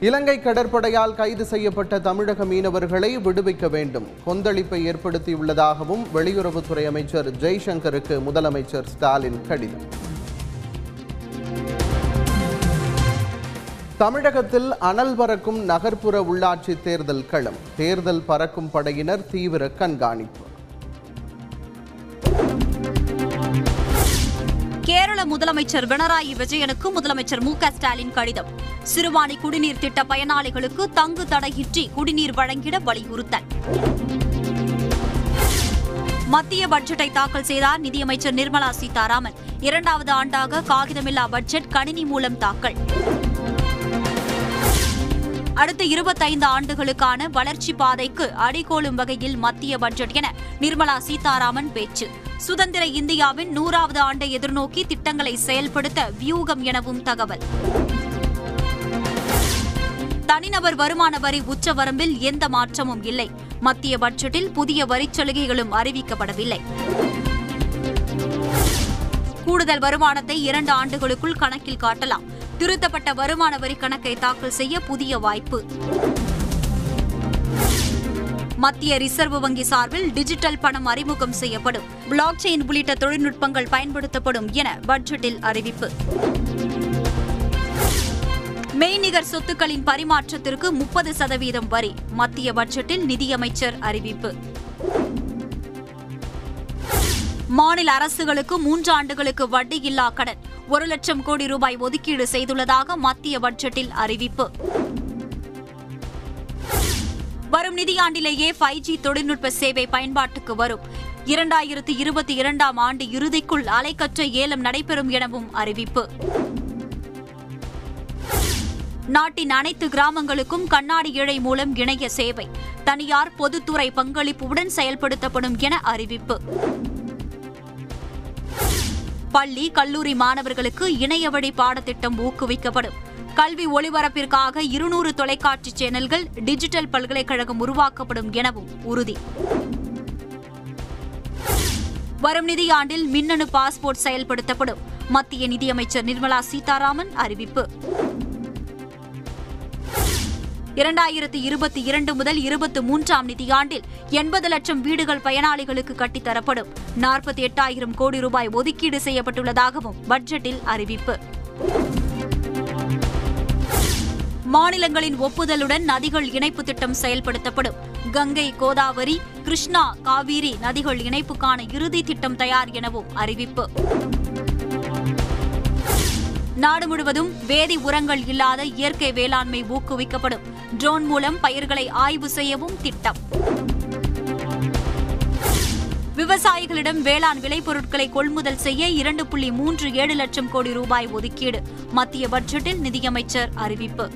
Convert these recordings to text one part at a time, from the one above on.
இலங்கை கடற்படையால் கைது செய்யப்பட்ட தமிழக மீனவர்களை விடுவிக்க வேண்டும். கொந்தளிப்பை ஏற்படுத்தியுள்ளதாகவும் வெளியுறவுத்துறை அமைச்சர் ஜெய்சங்கருக்கு முதலமைச்சர் ஸ்டாலின் கடிதம். தமிழகத்தில் அனல் பறக்கும் நகர்ப்புற உள்ளாட்சி தேர்தல் களம். தேர்தல் பறக்கும் படையினர் தீவிர கண்காணிப்பு. கேரள முதலமைச்சர் பினராயி விஜயனுக்கு முதலமைச்சர் மு ஸ்டாலின் கடிதம். சிறுவாணி குடிநீர் திட்ட பயனாளிகளுக்கு தங்கு தடையின்றி குடிநீர் வழங்கிட வலியுறுத்தல். மத்திய பட்ஜெட்டை தாக்கல் செய்தார் நிதியமைச்சர் நிர்மலா சீதாராமன். இரண்டாவது ஆண்டாக காகிதமில்லா பட்ஜெட் கணினி மூலம் தாக்கல். அடுத்த இருபத்தைந்து ஆண்டுகளுக்கான வளர்ச்சி பாதைக்கு அடிகோலும் வகையில் மத்திய பட்ஜெட் என நிர்மலா சீதாராமன் பேச்சு. சுதந்திர இந்தியாவின் நூறாவது ஆண்டை எதிர்நோக்கி திட்டங்களை செயல்படுத்த வியூகம் எனவும் தகவல். தனிநபர் வருமான வரி உச்சவரம்பில் எந்த மாற்றமும் இல்லை. மத்திய பட்ஜெட்டில் புதிய வரிச் சலுகைகளும் அறிவிக்கப்படவில்லை. கூடுதல் வருமானத்தை இரண்டு ஆண்டுகளுக்குள் கணக்கில் காட்டலாம். திருத்தப்பட்ட வருமான வரி கணக்கை தாக்கல் செய்ய புதிய வாய்ப்பு. மத்திய ரிசர்வ் வங்கி சார்பில் டிஜிட்டல் பணம் அறிமுகம் செய்யப்படும். பிளாக் செயின் உள்ளிட்ட தொழில்நுட்பங்கள் பயன்படுத்தப்படும் என பட்ஜெட்டில் அறிவிப்பு. மெய்நிகர் சொத்துக்களின் பரிமாற்றத்திற்கு முப்பது சதவீதம் வரி மத்திய பட்ஜெட்டில் நிதியமைச்சர் அறிவிப்பு. மாநில அரசுகளுக்கு மூன்று ஆண்டுகளுக்கு வட்டியில்லா கடன் ஒரு லட்சம் கோடி ரூபாய் ஒதுக்கீடு செய்துள்ளதாக மத்திய பட்ஜெட்டில் அறிவிப்பு. வரும் நிதியாண்டிலேயே ஃபைவ் ஜி தொழில்நுட்ப சேவை பயன்பாட்டுக்கு வரும். இரண்டாயிரத்து இருபத்தி இரண்டாம் ஆண்டு இறுதிக்குள் அலைக்கற்ற ஏலம் நடைபெறும் எனவும் அறிவிப்பு. நாட்டின் அனைத்து கிராமங்களுக்கும் கண்ணாடி இழை மூலம் இணைய சேவை. தனியார் பொதுத்துறை பங்களிப்புடன் செயல்படுத்தப்படும் என அறிவிப்பு. பள்ளி கல்லூரி மாணவர்களுக்கு இணையவழி பாடத்திட்டம் ஊக்குவிக்கப்படும். கல்வி ஒளிபரப்பிற்காக இருநூறு தொலைக்காட்சி சேனல்கள் டிஜிட்டல் பல்கலைக்கழகம் உருவாக்கப்படும் எனவும் உறுதி. வரும் நிதியாண்டில் மின்னணு பாஸ்போர்ட் செயல்படுத்தப்படும். மத்திய நிதியமைச்சர் நிர்மலா சீதாராமன் அறிவிப்பு. இரண்டாயிரத்து இருபத்தி இரண்டு முதல் இருபத்தி மூன்றாம் நிதியாண்டில் எண்பது லட்சம் வீடுகள் பயனாளிகளுக்கு கட்டித்தரப்படும். நாற்பத்தி எட்டாயிரம் கோடி ரூபாய் ஒதுக்கீடு செய்யப்பட்டுள்ளதாகவும் பட்ஜெட்டில் அறிவிப்பு. மாநிலங்களின் ஒப்புதலுடன் நதிகள் இணைப்பு திட்டம் செயல்படுத்தப்படும். கங்கை கோதாவரி கிருஷ்ணா காவிரி நதிகள் இணைப்புக்கான இறுதி திட்டம் தயார் எனவும் அறிவிப்பு. நாடு முழுவதும் வேதி உரங்கள் இல்லாத இயற்கை வேளாண்மை ஊக்குவிக்கப்படும். ட்ரோன் மூலம் பயிர்களை ஆய்வு செய்யவும் திட்டம். விவசாயிகளிடம் வேளாண் விளைபொருட்களை கொள்முதல் செய்ய இரண்டு புள்ளி மூன்று ஏழு லட்சம் கோடி ரூபாய் ஒதுக்கீடு மத்திய பட்ஜெட்டில் நிதியமைச்சர் அறிவிப்பு.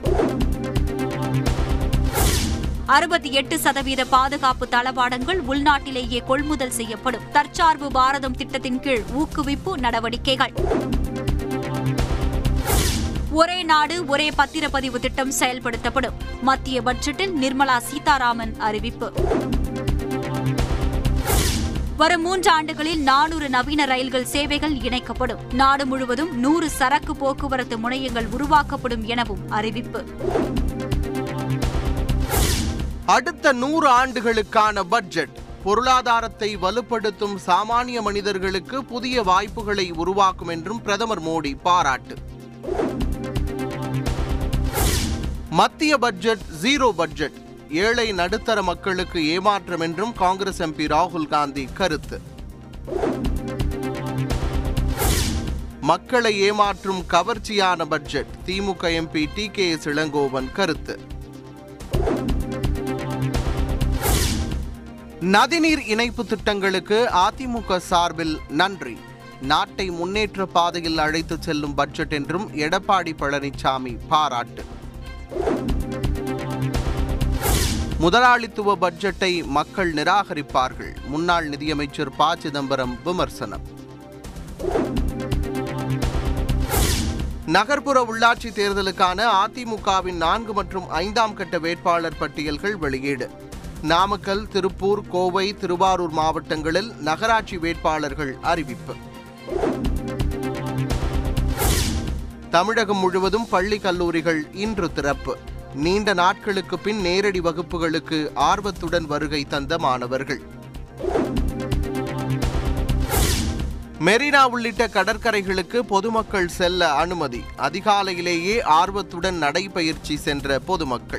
அறுபத்தி எட்டு சதவீத பாதுகாப்பு தளவாடங்கள் உள்நாட்டிலேயே கொள்முதல் செய்யப்படும். தற்சார்பு பாரதம் திட்டத்தின் கீழ் ஊக்குவிப்பு நடவடிக்கைகள். ஒரே நாடு ஒரே பத்திரப்பதிவு திட்டம் செயல்படுத்தப்படும். மத்திய பட்ஜெட்டில் நிர்மலா சீதாராமன் அறிவிப்பு. வரும் மூன்று ஆண்டுகளில் நானூறு நவீன ரயில்கள் சேவைகள் இணைக்கப்படும். நாடு முழுவதும் நூறு சரக்கு போக்குவரத்து முனையங்கள் உருவாக்கப்படும் எனவும் அறிவிப்பு. அடுத்த நூறு ஆண்டுகளுக்கான பட்ஜெட். பொருளாதாரத்தை வலுப்படுத்தும் சாமானிய மனிதர்களுக்கு புதிய வாய்ப்புகளை உருவாக்கும் என்றும் பிரதமர் மோடி பாராட்டு. மத்திய பட்ஜெட் ஜீரோ பட்ஜெட் ஏழை நடுத்தர மக்களுக்கு ஏமாற்றம் என்றும் காங்கிரஸ் எம்பி ராகுல் காந்தி கருத்து. மக்களை ஏமாற்றும் கவர்ச்சியான budget DMK MP T K S Elangovan கருத்து. நதிநீர் இணைப்பு திட்டங்களுக்கு அதிமுக சார்பில் நன்றி. நாட்டை முன்னேற்ற பாதையில் அழைத்துச் செல்லும் பட்ஜெட் என்றும் எடப்பாடி பழனிசாமி பாராட்டு. முதலாளித்துவ பட்ஜெட்டை மக்கள் நிராகரிப்பார்கள். முன்னாள் நிதியமைச்சர் ப. சிதம்பரம் விமர்சனம். நகர்ப்புற உள்ளாட்சி தேர்தலுக்கான அதிமுகவின் நான்கு மற்றும் ஐந்தாம் கட்ட வேட்பாளர் பட்டியல்கள் வெளியீடு. நாமக்கல் திருப்பூர் கோவை திருவாரூர் மாவட்டங்களில் நகராட்சி வேட்பாளர்கள் அறிவிப்பு. தமிழகம் முழுவதும் பள்ளி கல்லூரிகள் இன்று திறப்பு. நீண்ட நாட்களுக்கு பின் நேரடி வகுப்புகளுக்கு ஆர்வத்துடன் வருகை தந்த மாணவர்கள். மெரினா உள்ளிட்ட கடற்கரைகளுக்கு பொதுமக்கள் செல்ல அனுமதி. அதிகாலையிலேயே ஆர்வத்துடன் நடைபயிற்சி சென்ற பொதுமக்கள்.